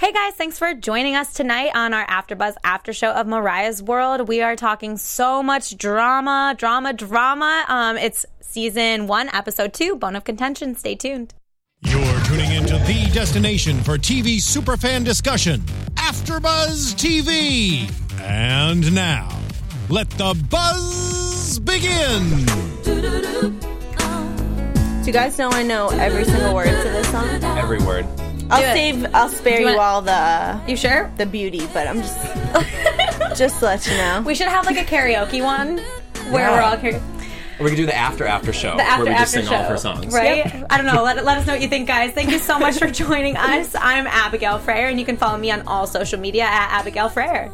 Hey guys, thanks for joining us tonight on our AfterBuzz After Show of Mariah's World. We are talking so much drama, drama, drama. Um, it's season one, episode two, Bone of Contention. Stay tuned. You're tuning into the destination for TV superfan discussion, AfterBuzz TV. And now, let the buzz begin. Do you guys know I know every single word to this song? Every word. I'll it. save. I'll spare Do you it. all the You sure? the beauty, but I'm just just to let you know. We should have like a karaoke one where Yeah. we're all karaoke. Or we could do the after after show The after where we just after sing show, all of her songs. right? I don't know. Let, let us know what you think, guys. Thank you so much for joining us. I'm Abigail Frere, and you can follow me on all social media at Abigail Frere.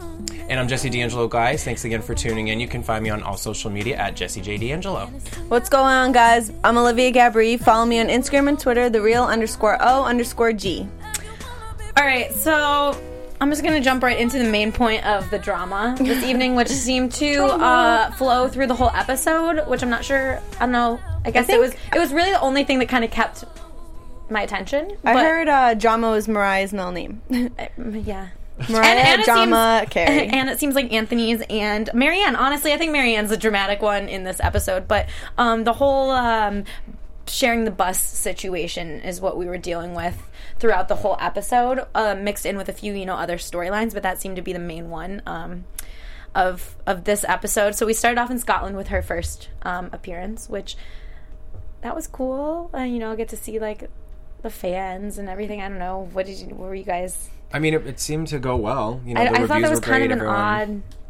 And I'm Jesse D'Angelo, guys. Thanks again for tuning in. You can find me on all social media at Jesse J D'Angelo. What's going on, guys? I'm Olivia Gabri. Follow me on Instagram and Twitter, the real underscore O underscore G. All right, so I'm just gonna jump right into the main point of the drama this evening, which seemed to uh, flow through the whole episode. Which I'm not sure. I don't know. I guess it was it was really the only thing that kind of kept my attention. I but- heard uh, drama was Mariah's middle name. yeah. Mariah, it drama, seems, Carrie. And it seems like Anthony's and Marianne. Honestly, I think Marianne's the dramatic one in this episode. But um, the whole um, sharing the bus situation is what we were dealing with throughout the whole episode, uh, mixed in with a few, you know, other storylines. But that seemed to be the main one. Um, of, of this episode, so we started off in Scotland with her first um, appearance, which that was cool. Uh, you know, I get to see like the fans and everything. I don't know. What did you? What were you guys? I mean, it, it seemed to go well. You know, I, the I reviews thought that was were kind great. of an everyone.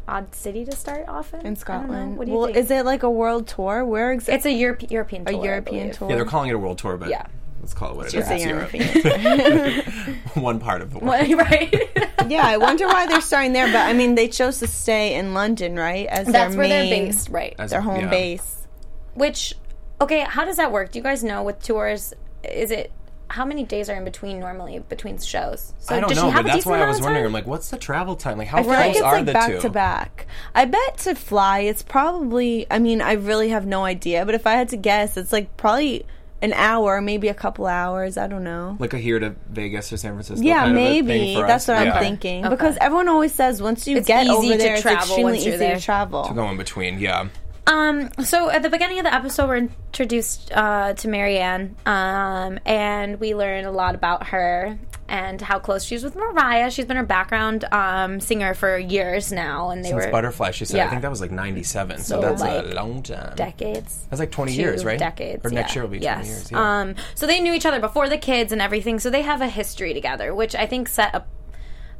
odd, odd city to start off in. in I don't know. Scotland. What do you well, think? is it like a world tour? Where exactly? It's a Europe, European tour. I European believe. tour. Yeah, they're calling it a world tour, but Yeah. let's call it what it It's is. a It's Europe. European. One part of the world. right? yeah, I wonder why they're starting there. But I mean, they chose to stay in London, right? As That's their where they're main- based, right? As- their home yeah. base. Which, okay, how does that work? Do you guys know with tours? Is it how many days are in between normally between shows? So I don't does know, she have but a that's decent why I amount was of wondering. I'm like, what's the travel time? Like, how I feel close like it's are like the back two? to back. I bet to fly, it's probably. I mean, I really have no idea, but if I had to guess, it's like probably an hour, maybe a couple hours. I don't know. Like a here to Vegas or San Francisco. Yeah, kind of a thing maybe for that's us. what I'm thinking. Okay. Because everyone always says once you It's get easy over to there, it's travel extremely once you're easy there. to travel. To go in between, yeah. Um, so at the beginning of the episode, we're introduced uh, to Marianne, um, and we learn a lot about her and how close she's with Mariah. She's been her background um, singer for years now, and they Since were Butterfly, she said. Yeah. I think that was like 97. So, So, that's like, a long time. decades. That's like 20 years, right? Decades. Or next yeah. year will be 20 yes. years. Yeah. Um, so they knew each other before the kids and everything. So they have a history together, which I think set a,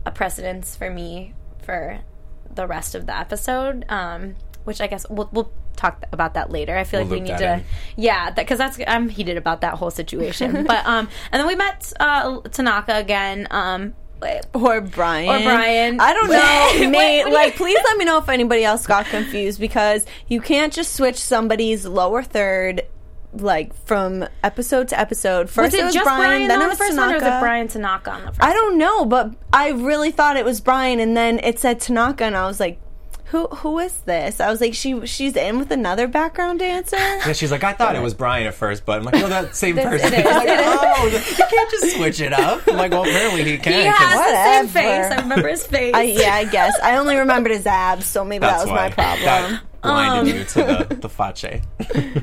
a precedence for me for the rest of the episode. Um, which I guess we'll, we'll talk about that later. I feel We'll like we need to, in. yeah, because that's I'm heated about that whole situation. but um, and then we met uh, Tanaka again. Um, Or Brian. Or Brian. I don't know. Nate, what do you- like, please let me know if anybody else got confused because you can't just switch somebody's lower third, like, from episode to episode. First was it, it was just Brian, Brian, then on it the was first Tanaka. one, or was it Brian Tanaka on the first? I don't know, but I really thought it was Brian, and then it said Tanaka, and I was like, "Who? Who is this?" I was like, "She, she's in with another background dancer." Yeah, she's like, I thought it was Brian at first, but I'm like, no, that same person. it is, like, it is. oh, you can't just switch it up. I'm like, well, apparently he can. He 'cause has the same face. I remember his face. I, yeah, I guess I only remembered his abs, so maybe that was why my problem. That blinded Um, you to the, the face.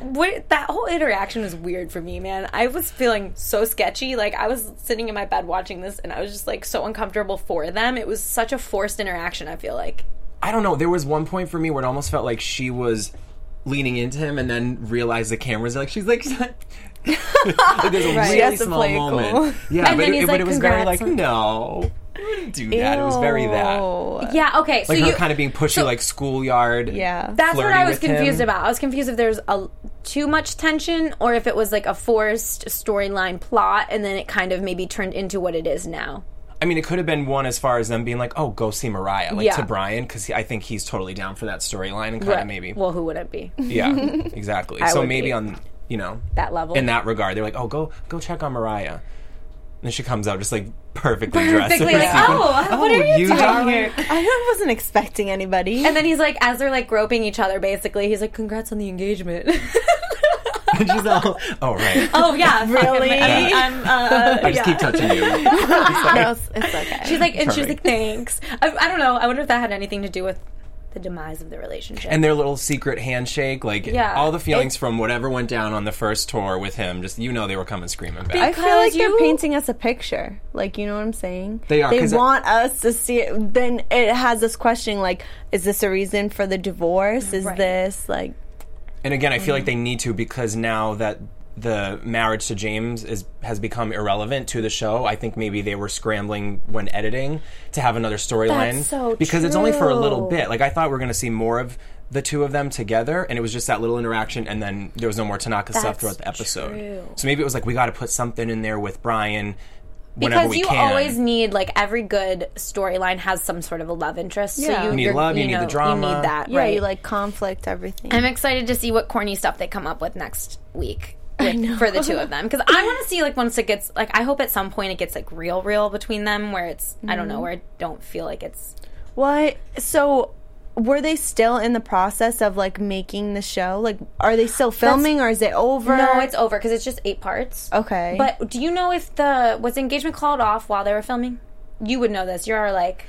What, that whole interaction was weird for me, man. I was feeling so sketchy. Like I was sitting in my bed watching this, and I was just like so uncomfortable for them. It was such a forced interaction. I feel like. I don't know. There was one point for me where it almost felt like she was leaning into him and then realized the camera's like she's like, like there's a Right. Really small moment. cool. Yeah, And but then it, he's but like, it was very like no, I wouldn't do that. It was very that. Yeah. Okay. Like so her you kind of being pushy, so- like schoolyard. Yeah. That's what I was with him. confused about. I was confused if there's a too much tension or if it was like a forced storyline plot, and then it kind of maybe turned into what it is now. I mean, it could have been one as far as them being like, "Oh, go see Mariah," like Yeah. to Brian, because I think he's totally down for that storyline and kind of maybe, Well, who would it be? yeah, exactly. I so would maybe be. on you know That level. in that regard, they're like, "Oh, go go check on Mariah." And then she comes out just like perfectly dressed. Perfectly her like, sequin. oh, uh, what are oh, you doing darling." here? I wasn't expecting anybody. And then he's like, as they're like groping each other, basically, he's like, "Congrats on the engagement." And she's all, oh right. Oh yeah, Really? I'm, I'm, uh, I just yeah. keep touching you. no, it's, it's okay. She's like, and she was like, thanks. I, I don't know. I wonder if that had anything to do with the demise of the relationship. and their little secret handshake, like Yeah. all the feelings from whatever went down on the first tour with him, just you know they were coming screaming back. I feel like because they're painting us a picture. Like, you know what I'm saying? They are, They 'cause I- want us to see it. Then it has us questioning, like, is this a reason for the divorce? Is Right. this, like, And again, I feel Mm. like they need to because now that the marriage to James is has become irrelevant to the show. I think maybe they were scrambling when editing to have another storyline That's so because it's only for a little bit. Like I thought we were going to see more of the two of them together, and it was just that little interaction, and then there was no more Tanaka stuff throughout the episode. true. So maybe it was like we got to put something in there with Brian. Whenever because we you can. always need like every good storyline has some sort of a love interest. Yeah. So you You need you're- love, you need the drama. You need that. yeah, right? you like conflict, everything. I'm excited to see what corny stuff they come up with next week. With, for the two of them because I want to see like once it gets like I hope at some point it gets like real real between them where it's I don't know Mm-hmm. where I don't feel like it's what? So, were they still in the process of, like, making the show? Like, are they still filming or is it over? no it's over because it's just eight parts Okay. but do you know if the was engagement called off while they were filming you would know this you're like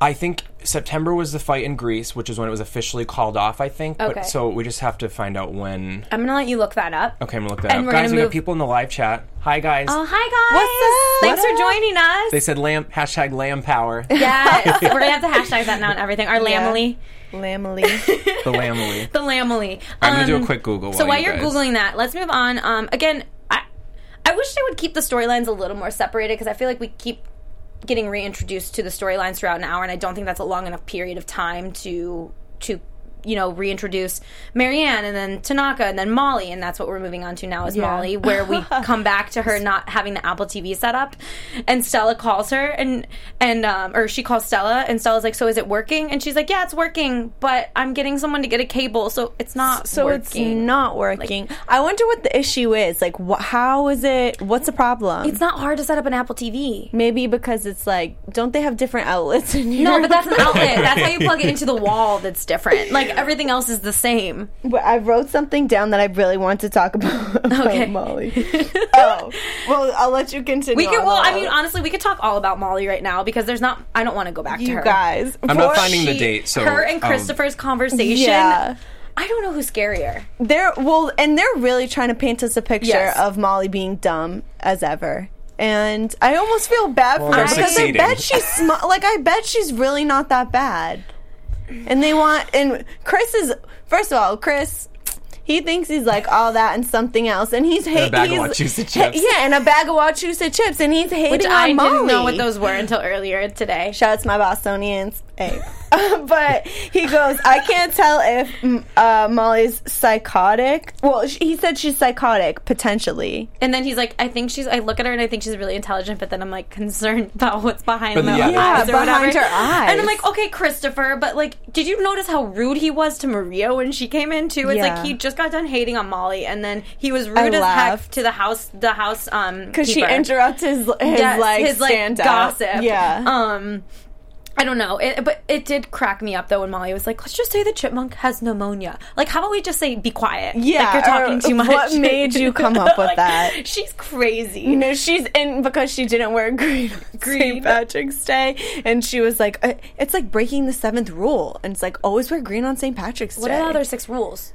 I think September was the fight in Greece, which is when it was officially called off. I think. Okay. But so we just have to find out when. I'm gonna let you look that up Okay, I'm gonna look that And up. we're Guys, gonna we got people in the live chat. Hi, guys. oh hi guys What's up? thanks What for joining us They said lamb hashtag lamb power. yes we're gonna have to hashtag that now and everything our Yeah. lamely Lamely. the lamely. the lamely I'm gonna do a Um, quick Google. So while while you you're googling that, let's move on. Um, again, I I wish they would keep the storylines a little more separated because I feel like we keep getting reintroduced to the storylines throughout an hour, and I don't think that's a long enough period of time to to you know reintroduce Marianne and then Tanaka and then Molly, and that's what we're moving on to now is Yeah. Molly, where we come back to her not having the Apple TV set up, and Stella calls her and and um, or she calls Stella, and Stella's like, "So is it working?" And she's like, "Yeah, it's working, but I'm getting someone to get a cable, so it's not so working." it's not working. I wonder what the issue is. Like, wh- how is it? What's the problem? It's not hard to set up an Apple TV. Maybe because it's like, don't they have different outlets in here? No, but that's an outlet. That's how you plug it into the wall. That's different. Like everything else is the same. But I wrote something down that I really want to talk about, about Okay. Molly. oh, well, I'll let you continue. We could. Well, I mean, honestly, we could talk all about Molly right now because there's not. I don't want to go back to you her. guys. I'm not poor- finding the date. So her and um, Christopher's conversation. Yeah. I don't know who's scarier. They're well, and they're really trying to paint us a picture Yes. of Molly being dumb as ever. And I almost feel bad for her because succeeding. I bet she's sm- like I bet she's really not that bad. And they want and Chris is first of all Chris. He thinks he's like all that and something else, and he's hating. bag of Wachusett chips. Yeah, and a bag of Wachusett chips, and he's hating Which on I Molly. didn't know what those were until earlier today. Shout out to my Bostonians. Hey. but he goes, I can't tell if mm, uh, Molly's psychotic. Well, sh- he said she's psychotic, potentially. And then he's like, I think she's. I look at her and I think she's really intelligent, but then I'm like concerned about what's behind But the yeah, eyes Yeah, or behind whatever. her eyes. And I'm like, okay, Christopher, but like, did you notice how rude he was to Maria when she came in too? It's Yeah. like he just got done hating on Molly, and then he was rude I as heck to the house, the house, um, Because she keeper. interrupts his, his Yes, like, his like gossip. Yeah. Um. I don't know, it, but it did crack me up though when Molly was like, "Let's just say the chipmunk has pneumonia." Like, how about we just say, "Be quiet"? Yeah, like you're talking too much. what made you come up with Like, that? She's crazy. you know, she's in because she didn't wear green Green. St. Patrick's Day, and she was like, uh, "It's like breaking the seventh rule." And it's like, always wear green on St. Patrick's Day. What are the other six rules?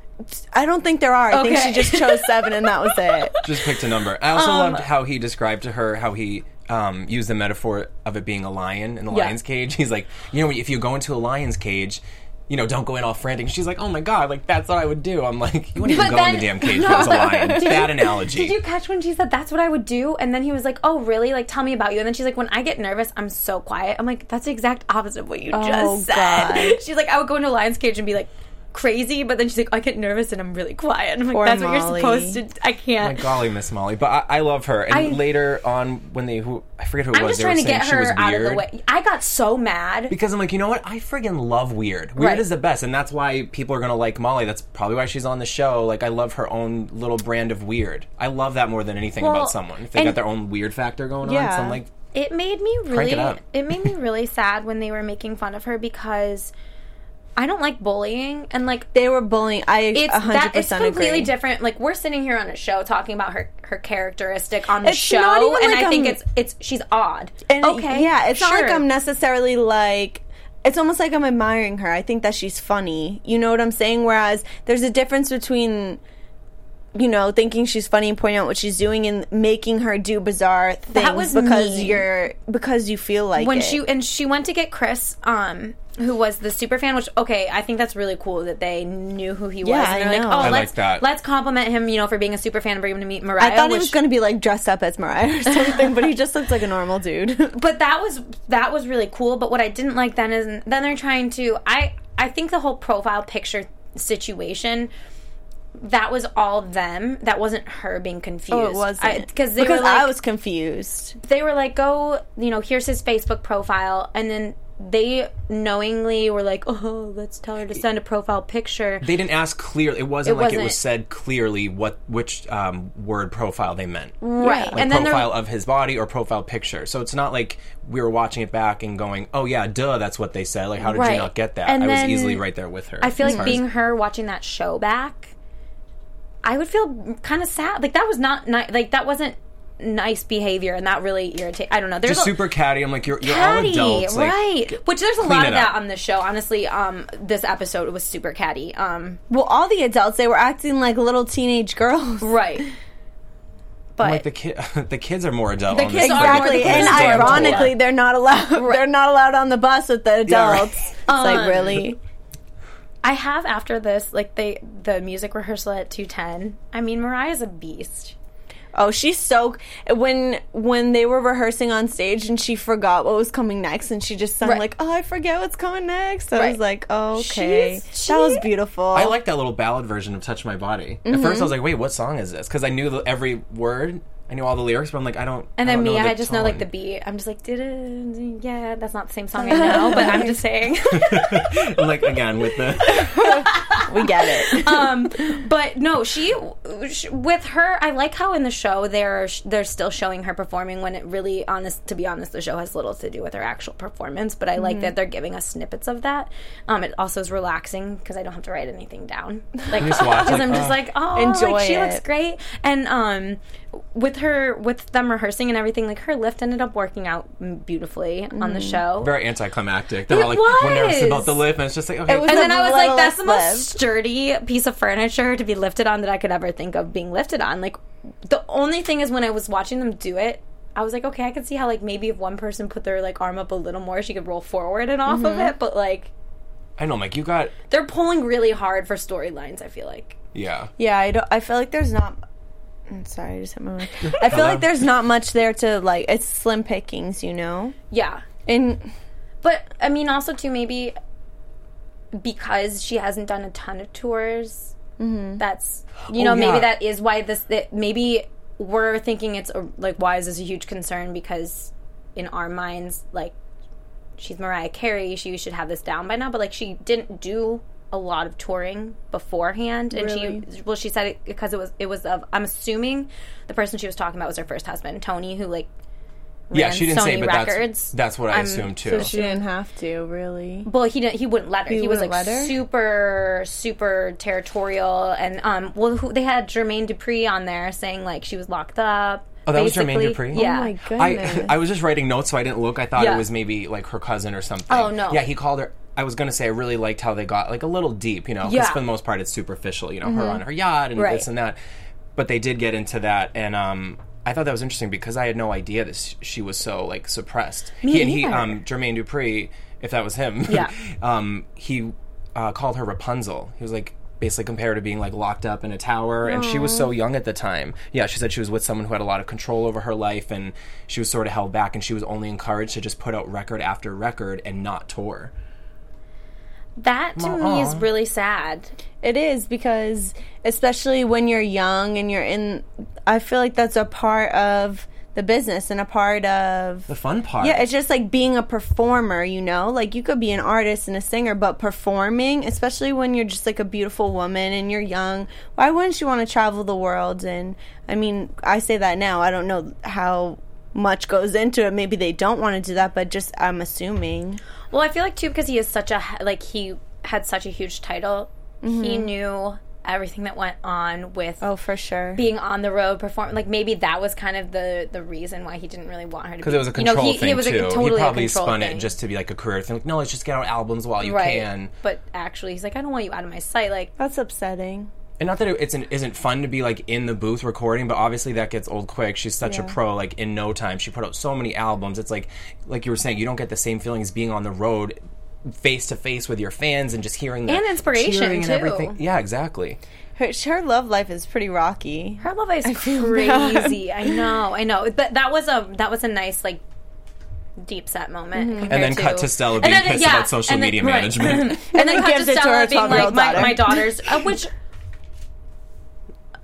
I don't think there are. I think she just chose seven, and that was it. just picked a number. I also Um, loved how he described to her how he um, used the metaphor of it being a lion in the Yeah. lion's cage. He's like, you know, if you go into a lion's cage. You know, don't go in all frantic. She's like, "Oh my god, like that's what I would do." I'm like, "You wouldn't even But go in the damn cage if it was a lion." Did Bad analogy. Did you catch when she said that's what I would do? And then he was like, "Oh, really? Like, tell me about you." And then she's like, "When I get nervous, I'm so quiet." I'm like, "That's the exact opposite of what you Oh, just said." God. She's like, "I would go into a lion's cage and be like." Crazy, but then she's like, I get nervous and I'm really quiet. I'm like, Poor that's what you're supposed to. I My can't. My golly, Miss Molly, but I, I love her. And I- later on, when they who I forget who it I'm was, just they were trying to saying get she was her out of the weird. way. I got so mad. Because I'm like, you know what? I friggin' love weird. Weird Right. is the best, and that's why people are gonna like Molly. That's probably why she's on the show. Like, I love her own little brand of weird. I love that more than anything Well, about someone. If they and- got their own weird factor going on, Yeah. so I'm like, it made me really it up. it made me really sad when they were making fun of her because I don't like bullying and like They were bullying. I it's a hundred that it's completely agree. different. Like we're sitting here on a show talking about her her characteristic on the It's show, and like I think I'm- it's it's she's odd. And okay, yeah, it's not like. I'm necessarily like. It's almost like I'm admiring her. I think that she's funny. You know what I'm saying? Whereas there's a difference between, you know, thinking she's funny and pointing out what she's doing and making her do bizarre things was because mean. you're because you feel like when it. she and she went to get Chris, um, who was the super fan. Which okay, I think that's really cool that they knew who he was. Yeah, and they're I like, know. oh, I like let's that. let's compliment him, you know, for being a super fan and bring him to meet Mariah. I thought he was going to be like dressed up as Mariah or something, but he just looks like a normal dude. but that was that was really cool. But what I didn't like then is then they're trying to. I I think the whole profile picture situation. That was all them. That wasn't her being confused. Oh, it wasn't because they because were like, I was confused. they were like, go, you know, here's his Facebook profile, and then they knowingly were like, oh, let's tell her to send a profile picture. They didn't ask clearly. It wasn't It like it wasn't. was said clearly what which um, word profile they meant. Right, Like and profile they're of his body or profile picture. So it's not like we were watching it back and going, "Oh yeah, duh, that's what they said." Like, how did Right. you not get that? And I was easily right there with her. I feel as like far as- being her watching that show back, I would feel kind of sad. Like that was not ni- like that wasn't nice behavior, and that really irritated. I don't know. There's just a- super catty. I'm like, you're, you're catty, all adults, like, right? g- Which there's a lot of that up. on this show. Honestly, um, this episode was super catty. Um, Well, all the adults they were acting like little teenage girls. right. But Like the kid, the kids are more adult. The kids this are more Exactly, the and kids are more ironically, they're not allowed. They're not allowed on the bus with the Yeah, right. adults. It's Um, like really. I have after this, like they the music rehearsal at two ten. I mean, Mariah's a beast. Oh, she's so when when they were rehearsing on stage and she forgot what was coming next and she just sung Right. like, "Oh, I forget what's coming next." I Right. was like, "Oh, okay, She's- that was beautiful." I like that little ballad version of "Touch My Body." At mm-hmm. first, I was like, "Wait, what song is this?" Because I knew the, every word, I knew all the lyrics, but I'm like, I don't. And then don't me, I just know like the beat. I'm just like, did it? Yeah, that's not the same song I know, but I'm just saying. Like again with the we get it. um, but no, she, sh with her. I like how in the show they're they're still showing her performing when it really, honest to be honest, the show has little to do with her actual performance. But I like that they're giving us snippets of that. Um, it also is relaxing because I don't have to write anything down. Like just watch, because like, I'm just oh. like, oh, Enjoy like, she it. looks great. And um, with her with them rehearsing and everything, like her lift ended up working out mm, beautifully on the show. very anticlimactic. They were It like, we're nervous about the lift, and it's just like, okay, And then I was like, that's the most lift. sturdy piece of furniture to be lifted on that I could ever think of being lifted on. Like, the only thing is when I was watching them do it, I was like, okay, I could see how, like, maybe if one person put their, like, arm up a little more, she could roll forward and off Mm-hmm. of it. But, like, I know, Mike, you got they're pulling really hard for storylines, I feel like. yeah. Yeah, I don't. I feel like there's not. I'm sorry, I just hit my mic. I feel like there's not much there to like. It's slim pickings, you know. Yeah. And But, I mean, also, too, maybe because she hasn't done a ton of tours, mm-hmm. that's, you know, Oh, yeah. maybe that is why this, that maybe we're thinking it's a, like, why is this a huge concern? Because in our minds, like, she's Mariah Carey, she should have this down by now, but, like, she didn't do a lot of touring beforehand and Really? she well she said it because it was it was of I'm assuming the person she was talking about was her first husband Tony who like Yeah, she didn't say, Sony but Records. that's that's what I I'm- assumed too. so she didn't have to really. Well, he didn't. He wouldn't let her. He, He was like super, super territorial, and um, well, who, they had Jermaine Dupri on there saying like she was locked up. Oh, that was Jermaine basically. Dupri? Yeah. Oh my I. I was just writing notes, so I didn't look. I thought Yeah. it was maybe like her cousin or something. Oh, no. Yeah, he called her. I was gonna say I really liked how they got like a little deep, you know, because Yeah. Mm-hmm. for the most part it's superficial, you know, her on her yacht and Right. this and that. But they did get into that, and um, I thought that was interesting because I had no idea that she was so like suppressed. Me he and he, um, Jermaine Dupri, if that was him, Yeah. um, he uh, called her Rapunzel. He was like basically compared to being like locked up in a tower and she was so young at the time yeah she said she was with someone who had a lot of control over her life and she was sort of held back and she was only encouraged to just put out record after record and not tour That to me is really sad. It is because, especially when you're young and you're in, I feel like that's a part of the business and a part of the fun part Yeah, it's just like being a performer, you know? Like you could be an artist and a singer, but performing, especially when you're just like a beautiful woman and you're young, why wouldn't you want to travel the world? And I mean, I say that now. I don't know how much goes into it. Maybe they don't want to do that, but just I'm assuming. Well, I feel like too because he is such a like he had such a huge title, he mm-hmm. knew everything that went on with Oh, for sure. being on the road performing. Like maybe that was kind of the the reason why he didn't really want her to. because it was a you know, control he, thing he was too. A, totally he a probably control spun thing. it just to be like a career thing. Like, no, let's just get out albums while you right. can. But actually, he's like, I don't want you out of my sight. Like, That's upsetting. And not that it it's an, isn't fun to be like in the booth recording, but obviously that gets old quick. She's such a pro. Like in no time, she put out so many albums. It's like, like you were saying, you don't get the same feeling as being on the road, face to face with your fans and just hearing the And inspiration, cheering and too. everything. Yeah, exactly. Her, her love life is pretty rocky. her love life is feel crazy. I know, I know. But that was a that was a nice like deep set moment. Mm-hmm. And then cut to Stella being then- pissed about social then- media right. management. and then then cut gives to it to Stella being like my, daughter. my daughters, uh, which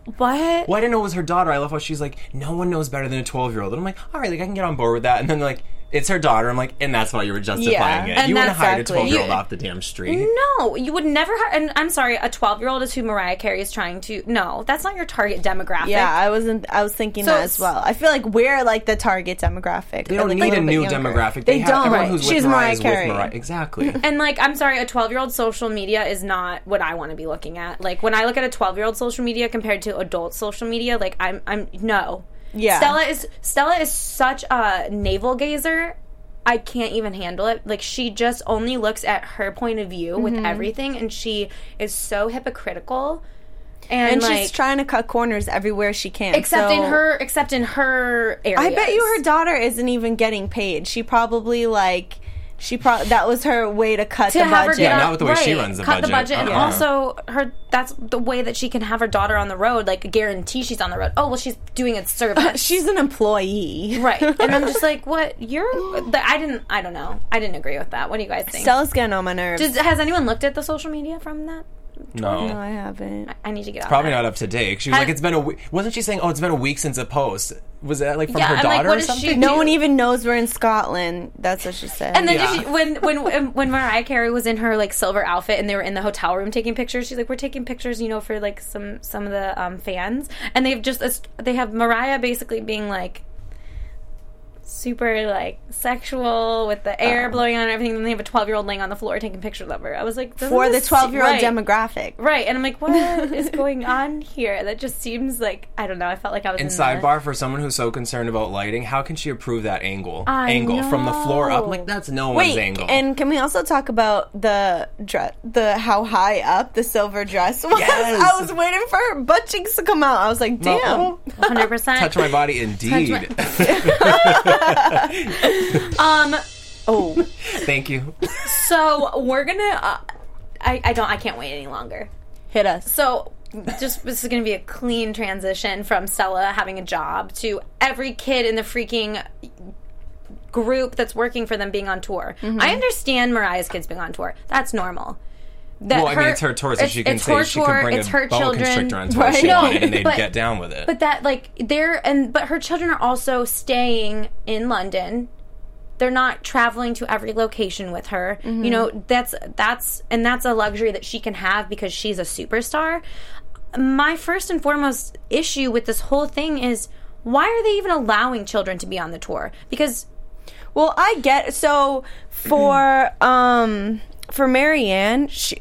what? Well, I didn't know it was her daughter. I love how she's like, no one knows better than a 12 year old. And I'm like, all right, like I can get on board with that. And then like, it's her daughter. I'm like, and that's why you were justifying Yeah. it. And you wouldn't that's hire a 12 year old off the damn street. No, you would never. Ha- and I'm sorry, a 12 year old is who Mariah Carey is trying to. No, that's not your target demographic. Yeah, I wasn't. I was thinking So that as well. I feel like we're like the target demographic. They don't like, need a little bit new younger. demographic. They, have, don't. Everyone Right. who's She's with Mariah Mariah Carey. with Mariah. Exactly. And like, I'm sorry, a 12 year old social media is not what I want to be looking at. Like, when I look at a 12 year old social media compared to adult social media, like, I'm, I'm no. Yeah. Stella is Stella is such a navel gazer. I can't even handle it. Like she just only looks at her point of view with Mm-hmm. everything, and she is so hypocritical. And, and like, she's trying to cut corners everywhere she can. except in her, except in her area. I bet you her daughter isn't even getting paid. She probably like she pro- that was her way to cut to the have her budget. get Yeah, on- not with the way she runs the cut the budget. budget, and Uh-uh. also her that's the way that she can have her daughter on the road. Like guarantee she's on the road. Oh well, she's doing a service. She's an employee. right, and I'm just like, what? You're? the- I didn't. I don't know. I didn't agree with that. What do you guys think? Stella's getting on my nerves. Does, has anyone looked at the social media from that? No. no, I haven't. I need to get on Probably that. not up to date. She was Has- like, "It's been a week." Wasn't she saying, "Oh, it's been a week since a post"? Was that like from Yeah, her I'm like, daughter what or does she something? do? No one even knows we're in Scotland. That's what she said. And then Yeah. did she, when when when Mariah Carey was in her like silver outfit and they were in the hotel room taking pictures, she's like, "We're taking pictures, you know, for like some some of the um, fans." And they've just they have Mariah basically being like super like sexual with the air Oh. blowing on and everything. And they have a twelve year old laying on the floor taking pictures of her. I was like, doesn't for the 12 year old right. demographic. Right, and I'm like, what is going on here? That just seems like I don't know. I felt like I was And in the- sidebar for someone who's so concerned about lighting, how can she approve that angle? I angle from the floor up, know. like that's no one's angle. and can we also talk about the dress, the how high up the silver dress was? Yes. I was waiting for her butt cheeks to come out. I was like, damn. Oh, 100%. touch my body, indeed. Um, Oh, Thank you. so we're gonna. Uh, I I don't. I can't wait any longer. hit us. So just this is going to be a clean transition from Stella having a job to every kid in the freaking group that's working for them being on tour. Mm-hmm. I understand Mariah's kids being on tour. That's normal. That Well, I mean, it's her tour, so she can say her she could tour, bring it's a her boa children. constrictor on tour Right. she No, wanted, and they'd but- get down with it. But that like they're and but her children are also staying in London. They're not traveling to every location with her. Mm-hmm. You know, that's that's and that's a luxury that she can have because she's a superstar. My first and foremost issue with this whole thing is why are they even allowing children to be on the tour? Because Well, I get so for um for Marianne, she,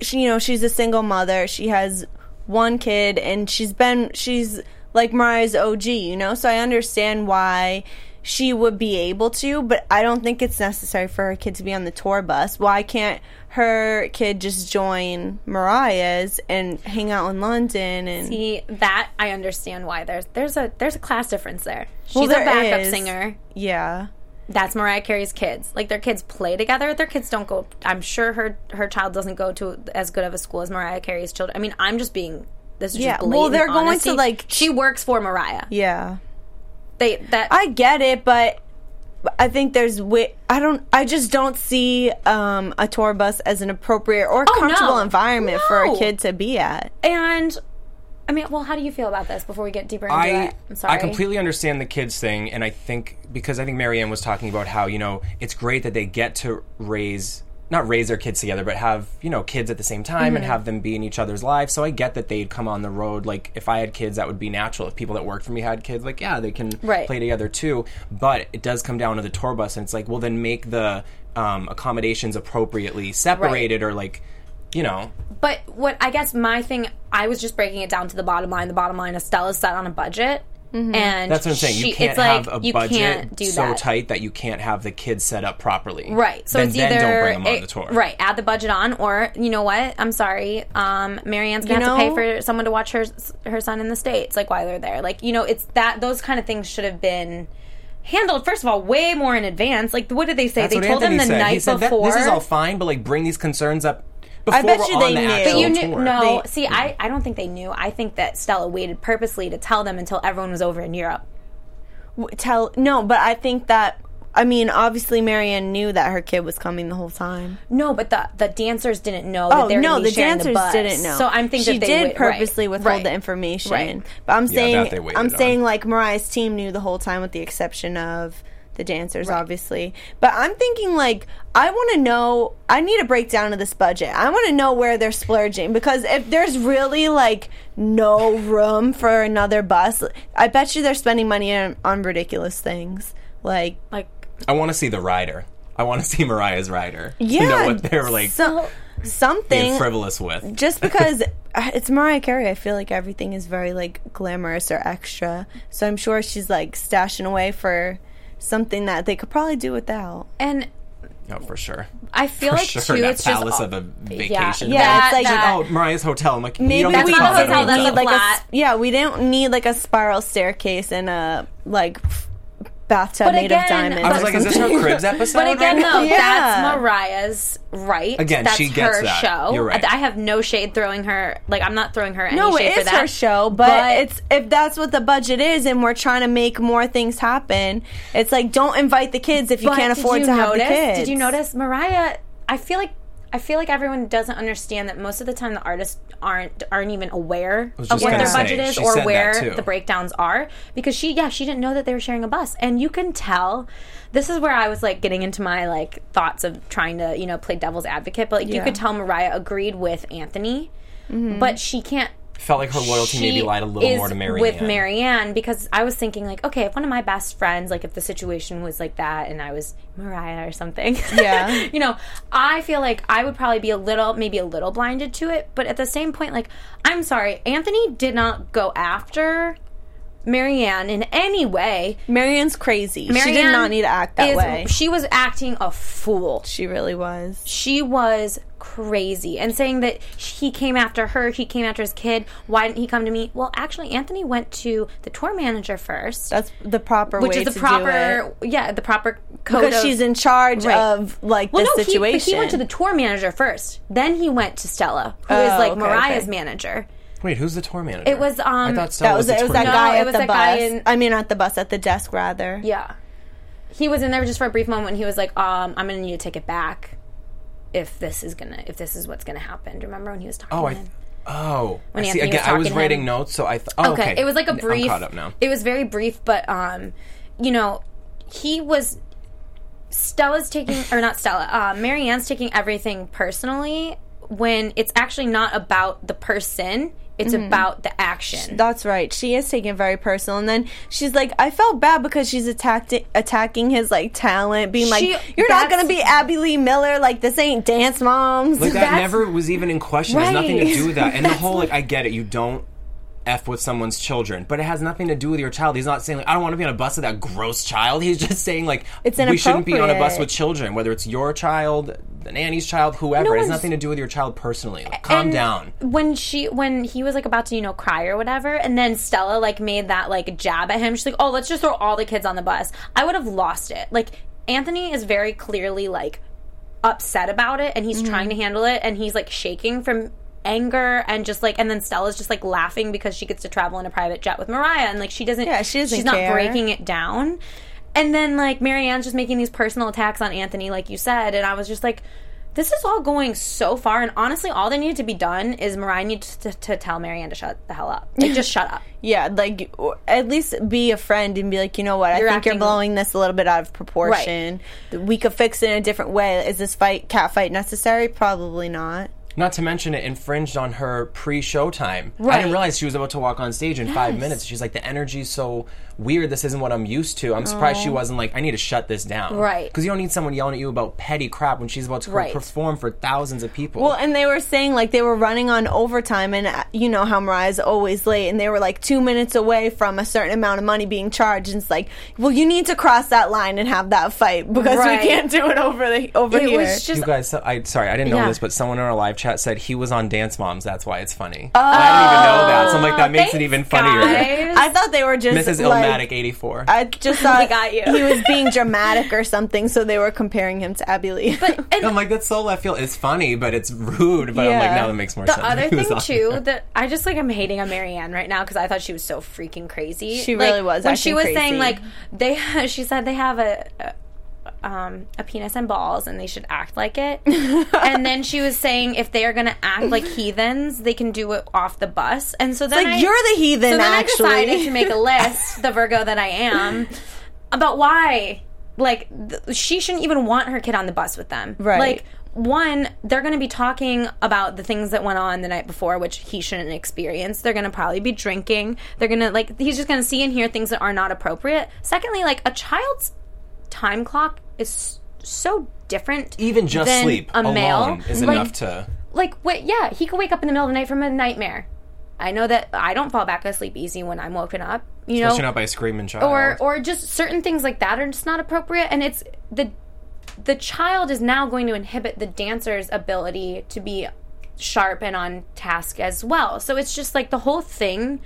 she you know she's a single mother. She has one kid, and she's been she's like Mariah's OG, you know. So I understand why she would be able to, but I don't think it's necessary for her kid to be on the tour bus. Why can't her kid just join Mariah's and hang out in London and see that I understand why there's there's a there's a class difference there. She's Well, a backup is. singer. yeah. That's Mariah Carey's kids. Like their kids play together. Their kids don't go. I'm sure her her child doesn't go to as good of a school as Mariah Carey's children. I mean, I'm just being. This is Yeah, just well, they're going to, like- She works for Mariah. Yeah. They that I get it, but I think there's wi- I don't I just don't see um, a tour bus as an appropriate or Oh, comfortable no. environment for a kid to be at. and. I mean, well, how do you feel about this before we get deeper into I it? I'm sorry. I completely understand the kids thing, and I think because I think Marianne was talking about how you know it's great that they get to raise not raise their kids together, but have you know kids at the same time Mm-hmm. and have them be in each other's lives. So I get that they'd come on the road. Like if I had kids, that would be natural. If people that work for me had kids, like yeah, they can Right. play together too. But it does come down to the tour bus, and it's like well then make the um, accommodations appropriately separated or like you know, But what I guess my thing, I was just breaking it down to the bottom line. The bottom line is Stella's set on a budget, and Mm-hmm. that's what I'm saying. she- can't it's like, have a you budget can't do so that. tight that you can't have the kids set up properly. Right. So then, it's then either don't bring them on it- the tour. Right. Add the budget on, or you know what? I'm sorry. Um, Marianne's gonna You have to pay for someone to watch her her son in the states, like while they're there. Like you know, it's that those kind of things should have been handled first of all way more in advance. Like what did they say? That's they told Anthony them the said. night he said before. this is all fine, but like bring these concerns up before bet you on they the knew. But you knew tour. no. They- see, I I don't think they knew. I think that Stella waited purposely to tell them until everyone was over in Europe. W- Tell no, but I think that I mean, obviously Marianne knew that her kid was coming the whole time. No, but the the dancers didn't know. that Oh they were no, gonna the dancers bus. didn't know. So I'm thinking she that they did wait- right, purposely withhold right. the information. Right. But I'm that saying they I'm on. saying like Mariah's team knew the whole time, with the exception of the dancers, obviously. But I'm thinking like I want to know. I need a breakdown of this budget. I want to know where they're splurging because if there's really like no room for another bus, I bet you they're spending money on, on ridiculous things like Like I want to see the rider. I want to see Mariah's rider. yeah, to know what they're like so, something being frivolous with. just because uh, it's Mariah Carey, I feel like everything is very like glamorous or extra. So I'm sure she's like stashing away for something that they could probably do without. and Oh, for sure. I feel For like sure, too. that it's just palace all- of a vacation. Yeah, that- it's like- that- oh, Mariah's hotel. I'm like, Maybe That's we get to not a hotel, that's a need like a flat. yeah, we don't need like a spiral staircase and a like f- bathtub But made again- of diamonds. I was or like, is this her Cribs episode? But again, right though, Yeah. that's Mariah's right. Again, that's she gets her that. show. You're right. I have no shade throwing her. Like I'm not throwing her any No, shade it for is that. her show, but, it's if that's what the budget is, and we're trying to make more things happen. It's like don't invite the kids if you can't afford you to have the kids. Did you notice Mariah? I feel like I feel like everyone doesn't understand that most of the time the artists aren't aren't even aware of what their say, budget is or where the breakdowns are. Because she yeah she didn't know that they were sharing a bus. And you can tell this is where I was like getting into my like thoughts of trying to you know play devil's advocate. But like you could tell Mariah agreed with Anthony. Mm-hmm. But she can't Felt like her loyalty maybe lied a little is more to Marianne. with Marianne because I was thinking like, okay, if one of my best friends, like if the situation was like that and I was Mariah or something, Yeah. you know, I feel like I would probably be a little, maybe a little blinded to it, but at the same point, like, I'm sorry, Anthony did not go after Marianne in any way. Marianne's crazy. she did not need to act that is- way. She was acting a fool. She really was. She was crazy and saying that he came after her, he came after his kid. Why didn't he come to me? Well, actually, Anthony went to the tour manager first, That's the proper which is the proper, yeah, the proper code. Because of- she's in charge Right. of like well, the no, he, situation. he went to the tour manager first. Then he went to Stella, who Oh, is like okay, Mariah's okay. manager. Wait, who's the tour manager? It was, um, I thought Stella that was the it. Was tour that No, guy it at was the that bus? guy in- I mean, at the bus, at the desk, rather. Yeah. He was in there just for a brief moment. and He was like, um, "I'm gonna need to take it back if this is gonna if this is what's gonna happen." Do you remember when he was talking? Oh, I. him? Oh, When I see. Anthony was Again, I was writing him. notes, so I. Th- oh, okay. okay. It was like a brief. I'm caught up now. It was very brief, but um, you know, he was Stella's taking or not Stella. Uh, Marianne's taking everything personally when it's actually not about the person. It's Mm-hmm. about the action. That's right. She is taking it very personal, and then she's like, "I felt bad because she's attacked attacking his like talent, being like, you're not gonna be Abby Lee Miller. Like this ain't Dance Moms." Like that never was even in question. There's nothing to do with that. And the whole like, I get it. You don't f with someone's children, but it has nothing to do with your child. He's not saying like, I don't want to be on a bus with that gross child. He's just saying like, It's we shouldn't be on a bus with children, whether it's your child, the nanny's child, whoever. it has nothing to do with your child personally. Like, calm And down. When she when he was like about to you know cry or whatever, and then Stella like made that like jab at him. She's like, "Oh, let's just throw all the kids on the bus." I would have lost it. Like Anthony is very clearly like upset about it, and he's Mm-hmm. trying to handle it, and he's like shaking from anger and just like and then Stella's just like laughing because she gets to travel in a private jet with Mariah and like she doesn't Yeah, she doesn't she's not breaking it down and then like Marianne's just making these personal attacks on Anthony like you said and I was just like this is all going so far and honestly all that needed to be done is Mariah needs to, to tell Marianne to shut the hell up like just shut up yeah, like at least be a friend and be like, you know what? You're I think you're blowing this a little bit out of proportion. We could fix it in a different way. Is this fight cat fight necessary? Probably not. Not to mention it infringed on her pre-show time. I didn't realize she was about to walk on stage in five minutes. She's like, the energy's so weird. This isn't what I'm used to. I'm surprised she wasn't like, I need to shut this down. Right. Because you don't need someone yelling at you about petty crap when she's about to Right. perform for thousands of people. Well, and they were saying like they were running on overtime, and uh, you know how Mariah's always late, and they were like two minutes away from a certain amount of money being charged. And it's like, well, you need to cross that line and have that fight because Right. we can't do it over the over It here. was just you guys, so- I sorry, I didn't know Yeah. this, but someone in our live chat said he was on Dance Moms. That's why it's funny. And I didn't even know that. So I'm like, that makes it oh, even funnier. guys. I thought they were just Mrs. like, Illmatic 84. I just thought got you. he was being dramatic or something, so they were comparing him to Abby Lee. But and I'm like, that's so left field. It's funny, but it's rude. But I'm like, now that makes more the sense. other thing too there. that I just like I'm hating on Marianne right now because I thought she was so freaking crazy. She Like, really was when she was crazy. saying like they she said they have a. a um, a penis and balls, and they should act like it. and then she was saying if they are going to act like heathens, they can do it off the bus. And so then like I- you're the heathen, so then actually. I decided to make a list, the Virgo that I am, about why, like, th- she shouldn't even want her kid on the bus with them. Right. Like, one, they're going to be talking about the things that went on the night before, which he shouldn't experience. They're going to probably be drinking. They're going to, like, he's just going to see and hear things that are not appropriate. Secondly, like, a child's time clock is so different. even just sleep a male is Like, enough to. like wait yeah he could wake up in the middle of the night from a nightmare i know that i don't fall back asleep easy when i'm woken up you know Pushing up by a screaming child. or or just certain things like that are just not appropriate and it's the the child is now going to inhibit the dancer's ability to be sharp and on task as well so it's just like the whole thing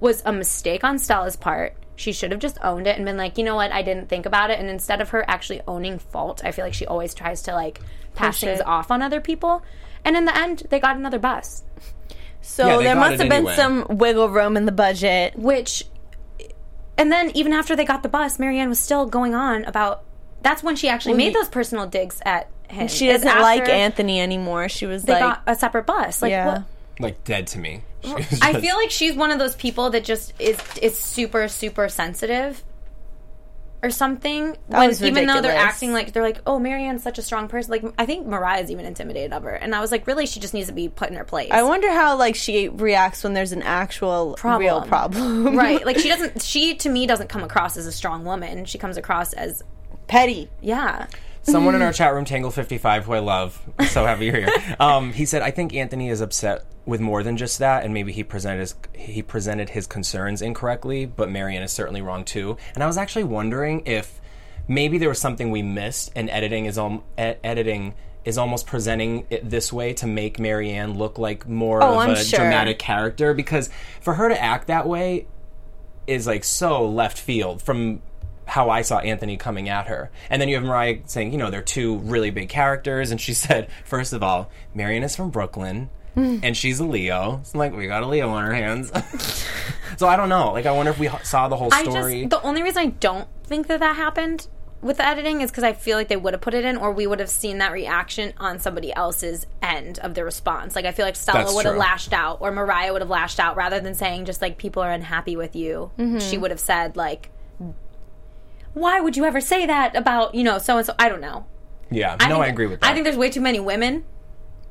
was a mistake on stella's part she should have just owned it and been like you know what i didn't think about it and instead of her actually owning fault i feel like she always tries to like pass things it. off on other people and in the end they got another bus so Yeah, they there got must it have been anyway. some wiggle room in the budget. which and then even after they got the bus marianne was still going on about that's when she actually made y- those personal digs at him She Is doesn't like after Anthony anymore. She was they like, got a separate bus like yeah. what like dead to me. She was i feel like she's one of those people that just is is super super sensitive or something when, was even though they're acting like they're like oh marianne's such a strong person. Like i think mariah's even intimidated of her. And i was like really? She just needs to be put in her place. I wonder how like she reacts when there's an actual Problem. real problem. right. Like she doesn't she to me doesn't come across as a strong woman. She comes across as Petty. yeah Someone in our chat room, Tangle55, who I love, so happy you're here. Um, he said, "I think Anthony is upset with more than just that, and maybe he presented his he presented his concerns incorrectly. But Marianne is certainly wrong too. And I was actually wondering if maybe there was something we missed, and editing is e- editing." Is almost presenting it this way to make Marianne look like more Oh, of I'm a sure. dramatic character because for her to act that way is like so left field from how I saw Anthony coming at her. And then you have Mariah saying, you know, they're two really big characters. And she said, first of all, Marianne is from Brooklyn. And she's a Leo. So I'm like, we got a Leo on our hands. so I don't know. Like, I wonder if we saw the whole I story. just the only reason I don't think that that happened with the editing is because I feel like they would have put it in, or we would have seen that reaction on somebody else's end of the response. Like I feel like Stella would have lashed out, or Mariah would have lashed out, rather than saying just like people are unhappy with you. Mm-hmm. She would have said like, "Why would you ever say that about you know so and so?" I don't know. yeah, I no, think- I agree with that. I think there's way too many women,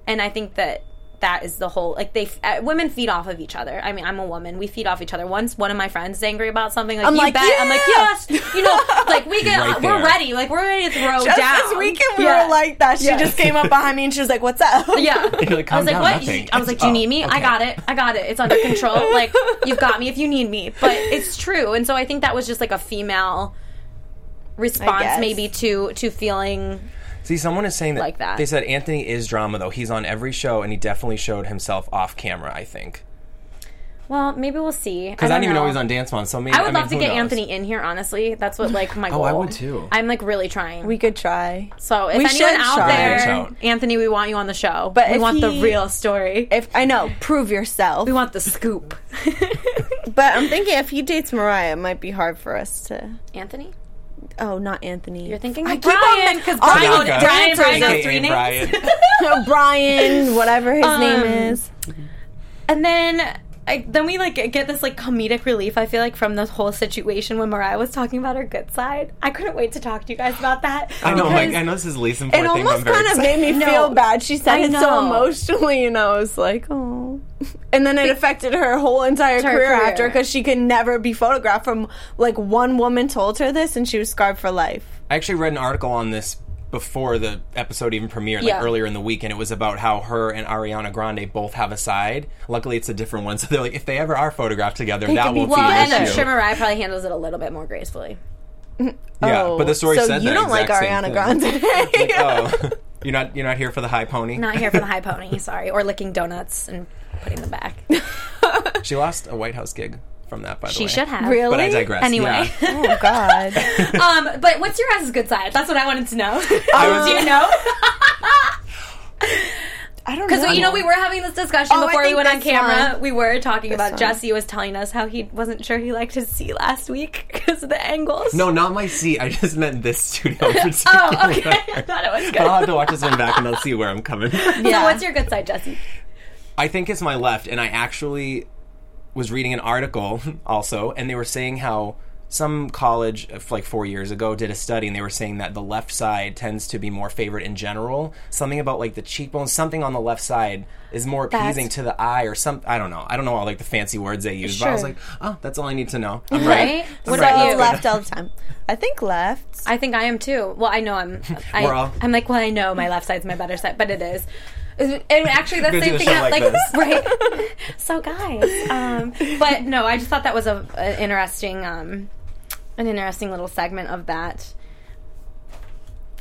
and I think that that is the whole like they uh, women feed off of each other. I mean, I'm a woman. We feed off each other. Once one of my friends is angry about something, like I'm you like, bet, I'm like yes, you know, like we get Right we're ready, like we're ready to throw Just down. this weekend we Yeah. were like that. She Yeah. just came up behind me and she was like, "What's up?" Yeah, like, I was like, down, "What?" nothing." I was like, "Do you Oh, need me? I okay. got it. I got it. It's under control. like, you've got me if you need me." But it's true, and so I think that was just like a female response, maybe to to feeling See, someone is saying that, Like that. They said Anthony is drama, though. He's on every show, and he definitely showed himself off camera, I think. Well, maybe we'll see. Because I, don't even know he was on Dance Moms, so maybe. I would mean, love to get knows? Anthony in here. Honestly, that's what like my goal. Oh. I would too. I'm like really trying. We could try. so if we anyone out try. there, out. Anthony, we want you on the show. But we if want the real story. If I know, prove yourself. we want the scoop. but I'm thinking if he dates Mariah, it might be hard for us to. Anthony, Oh, not Anthony. you're thinking I of keep on- Brian because Brian, no, Brian, Brian, Brian, knows three names. Brian. Brian, whatever his name Um, is. And then I, then we like get this like comedic relief. I feel like from this whole situation when Mariah was talking about her good side. I couldn't wait to talk to you guys about that. I know, like, I know this is the least It important thing. but almost I'm kind of excited. made me No. feel bad. She said I it so emotionally, and I was like, oh. And then it affected her whole entire Her career, career. after because she could never be photographed from like one woman told her this, and she was scarred for life. I actually read an article on this before the episode even premiered, like Yeah. earlier in the week, and it was about how her and Ariana Grande both have a side. Luckily, it's a different one, so they're like, if they ever are photographed together, that could be won't well, be an and I'm sure Mariah probably handles it a little bit more gracefully. yeah, Oh, but the oh, story so said you that don't like same Ariana thing. Grande. oh, you're not you're not here for the high pony. Not here for the high pony, sorry, or licking donuts and putting them back. She lost a White House gig from that, by the She way. should have. Really? But I digress. Anyway. Yeah. oh God. um, but what's your guys' good side? That's what I wanted to know. I was- Do you know? I don't know. Because you know we were having this discussion Oh, before we went on camera. one. We were talking about one. Jesse was telling us how he wasn't sure he liked his seat last week because of the angles. No, not my seat. I just meant this studio in particular. Oh, okay. I thought it was good. I'll have to watch this one back and I'll see where I'm coming. So Yeah. what's your good side, Jesse? I think it's my left, and I actually was reading an article also, and they were saying how some college, uh, like four years ago, did a study, and they were saying that the left side tends to be more favored in general. Something about like the cheekbones, something on the left side is more appeasing That's- to the eye, or some. I don't know. I don't know all like the fancy words they use, but I was like, oh, that's all I need to know. I'm Right? right. What I'm about right. you? left all the time. I think left. I think I am too. Well, I know I'm. I, We're all- I'm like, well, I know my left side's my better side, but it is. And actually, that's the same thing. do that, like, like right? so, guys, um, but no, I just thought that was a, an interesting, um, an interesting little segment of that.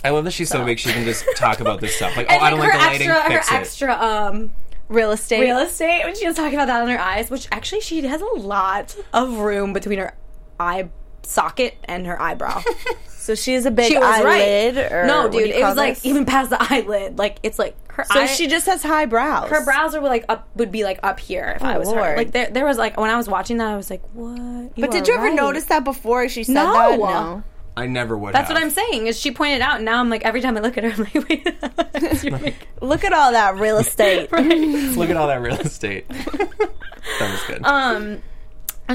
I love that she's so So. big she can just talk about this stuff. Like, oh, And I don't like her the lighting. extra, Fix her it. extra, um, Real estate. real estate when she was talking about that on her eyes, which actually she has a lot of room between her eye socket and her eyebrow. So she has a big She was eyelid. right. Or no, dude, it call was like even past the eyelid. Like it's like her. So eye, she just has high brows. her brows are like up would be like up here if I was her. Like there, there was like when I was watching that, I was like, what? But did you ever notice that before she said No. that? No. I never would. That's have. what I'm saying. Is she pointed out? And now I'm like every time I look at her, I'm like, wait, like- Look at all that real estate. Look at all that real estate. that was good. um.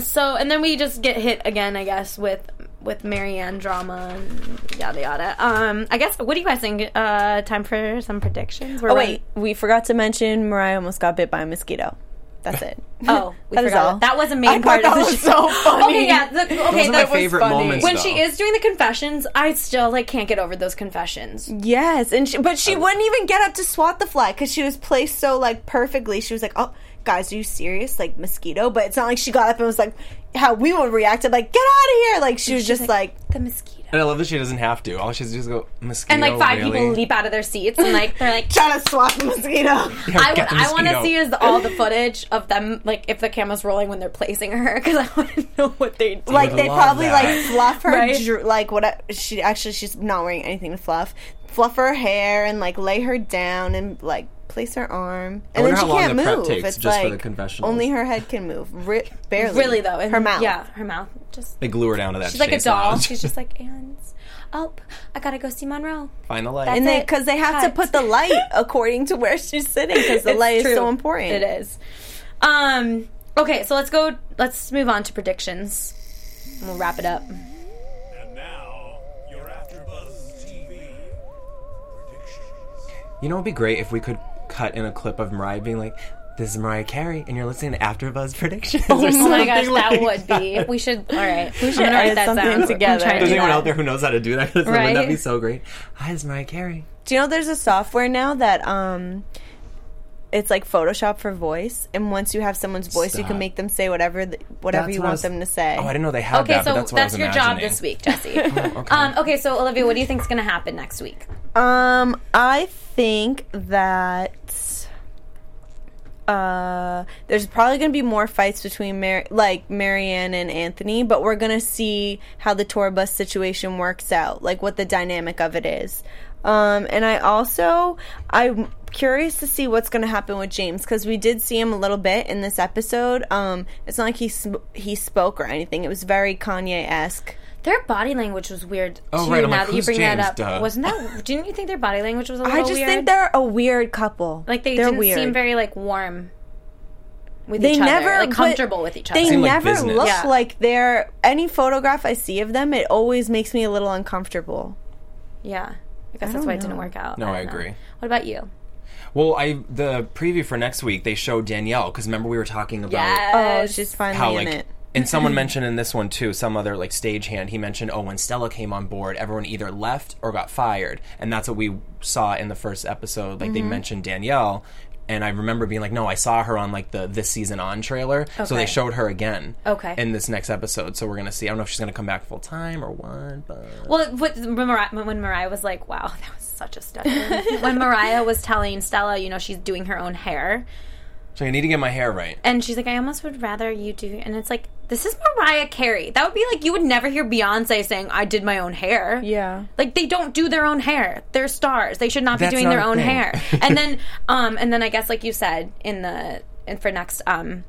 So and then we just get hit again, I guess, with with Marianne drama and yada yada. Um, I guess what do you guys think? Uh, time for some predictions. We're Oh running- wait, we forgot to mention Mariah almost got bit by a mosquito. That's it. Oh, we That is forgot all. that. That was a main I part thought of that the was show. so funny. Okay, yeah. The, okay, Those are my that was favorite funny. moments. when though. she is doing the confessions, I still like can't get over those confessions. Yes, and she, but she wouldn't even get up to swat the fly because she was placed so like perfectly. She was like, "Oh, guys, are you serious? Like mosquito?" But it's not like she got up and was like how we would react to like, "Get out of here!" Like she was just like, The mosquito. And I love that she doesn't have to. All she has to do is go mosquito. And like five really? people leap out of their seats and like they're like. trying to swat the mosquito. Yeah, I, get the I want to see is all the footage of them, like if the camera's rolling when they're placing her, because I want to know what they do. like they probably that. like fluff her Right? dr- like what she actually she's not wearing anything to fluff fluff her hair and like lay her down and like place her arm and then she long can't the prep move takes it's just for like the confessionals. only her head can move Ri- barely really though, and her mouth Yeah, her mouth. Just They glue her down to that. she's like a Shea doll. salon. She's just like, and oh, I gotta go see Monroe. Find the light. That's and they because they have to put the light according to where she's sitting because the It's light true. is so important It is. Um. Okay, so let's go. Let's move on to predictions. We'll wrap it up. And now, your AfterBuzz TV predictions. You know, it'd be great if we could cut in a clip of Mariah being like, "This is Mariah Carey," and you're listening to AfterBuzz predictions. or Oh my something gosh, that like would be. We should. All right, we should edit something down. together. I'm There's anyone that. out there who knows how to do that? 'Cause Wouldn't that Right? be so great? Hi, this is Mariah Carey. do you know there's a software now that um it's like Photoshop for voice, and once you have someone's voice, you can make them say whatever th- whatever That's you want was- them to say. Oh, I didn't know they had Okay, that. Okay, so but that's, that's, what I was your job this week, Jesse. okay. Um, okay, so Olivia, what do you think is going to happen next week? Um, I think that uh, there's probably going to be more fights between Mar- like Marianne and Anthony, but we're going to see how the tour bus situation works out, like what the dynamic of it is. Um, and I also I'm curious to see what's going to happen with James because we did see him a little bit in this episode. Um, it's not like he sm- he spoke or anything. It was very Kanye esque. Their body language was weird. Oh, too, right, now like, that you bring James? that up, Duh. wasn't that? Didn't you think their body language was a little I just weird? think they're a weird couple. like they they're didn't weird. seem very like warm. with they each other, never like comfortable with each other. They Seem like never look Yeah. like they're any photograph I see of them. It always makes me a little uncomfortable. yeah, I guess that's don't why it didn't work out. No, I don't know. agree. What about you? Well, I the preview for next week they showed Danielle because remember we were talking about Oh, she's finally how in like it. and someone mentioned in this one too some other like stagehand he mentioned oh when stella came on board everyone either left or got fired and that's what we saw in the first episode like they Mm-hmm. mentioned danielle and i remember being like no i saw her on like the this season on trailer so they showed her again Okay. in this next episode so we're gonna see i don't know if she's gonna come back full time or what but Well, what, when, Mariah, when Mariah was like, "Wow, that was such a stutter," when Mariah was telling Stella, you know, she's doing her own hair, so i need to get my hair right and she's like, "I almost would rather you do," and it's like, this is Mariah Carey. That would be like you would never hear Beyonce saying, "I did my own hair." Yeah. Like they don't do their own hair. They're stars. They should not be doing not their own thing. hair. and then um and then I guess like you said in the and for next um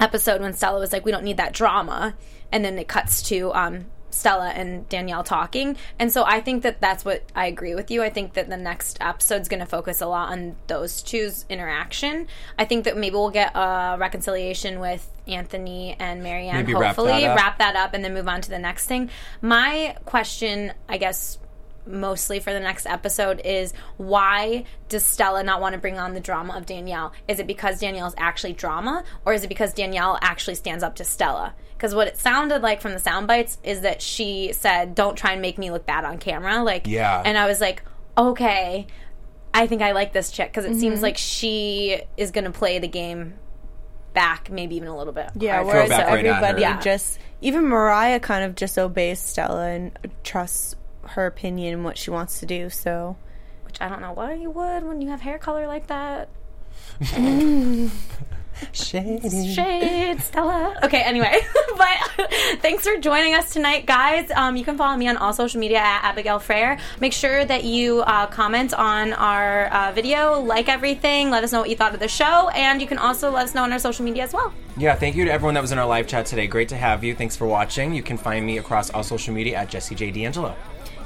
episode when Stella was like we don't need that drama and then it cuts to um Stella and Danielle talking. And so I think that that's what I agree with you. I think that the next episode's going to focus a lot on those two's interaction. I think that maybe we'll get a reconciliation with Anthony and Marianne Maybe wrap hopefully that wrap that up and then move on to the next thing. My question, I guess, mostly for the next episode is why does Stella not want to bring on the drama of Danielle? Is it because Danielle's actually drama, or is it because Danielle actually stands up to Stella? Because what it sounded like from the sound bites is that she said, "Don't try and make me look bad on camera." Like, Yeah. and I was like, okay, I think I like this chick because it Mm-hmm. seems like she is going to play the game back, maybe even a little bit. Yeah, harder. whereas back right everybody her. just even Mariah kind of just obeys Stella and trusts her opinion and what she wants to do. So which I don't know why you would when you have hair color like that. Shade, Stella. Okay, anyway, but thanks for joining us tonight, guys. Um, you can follow me on all social media at Abigail Frere. Make sure that you uh, comment on our uh, video, like everything, let us know what you thought of the show, and you can also let us know on our social media as well. Yeah, thank you to everyone that was in our live chat today. Great to have you. Thanks for watching. You can find me across all social media at Jesse J. D'Angelo.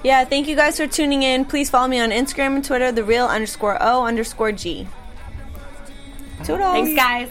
yeah, thank you guys for tuning in. Please follow me on Instagram and Twitter, the real underscore O underscore G. Toodles. Thanks, guys.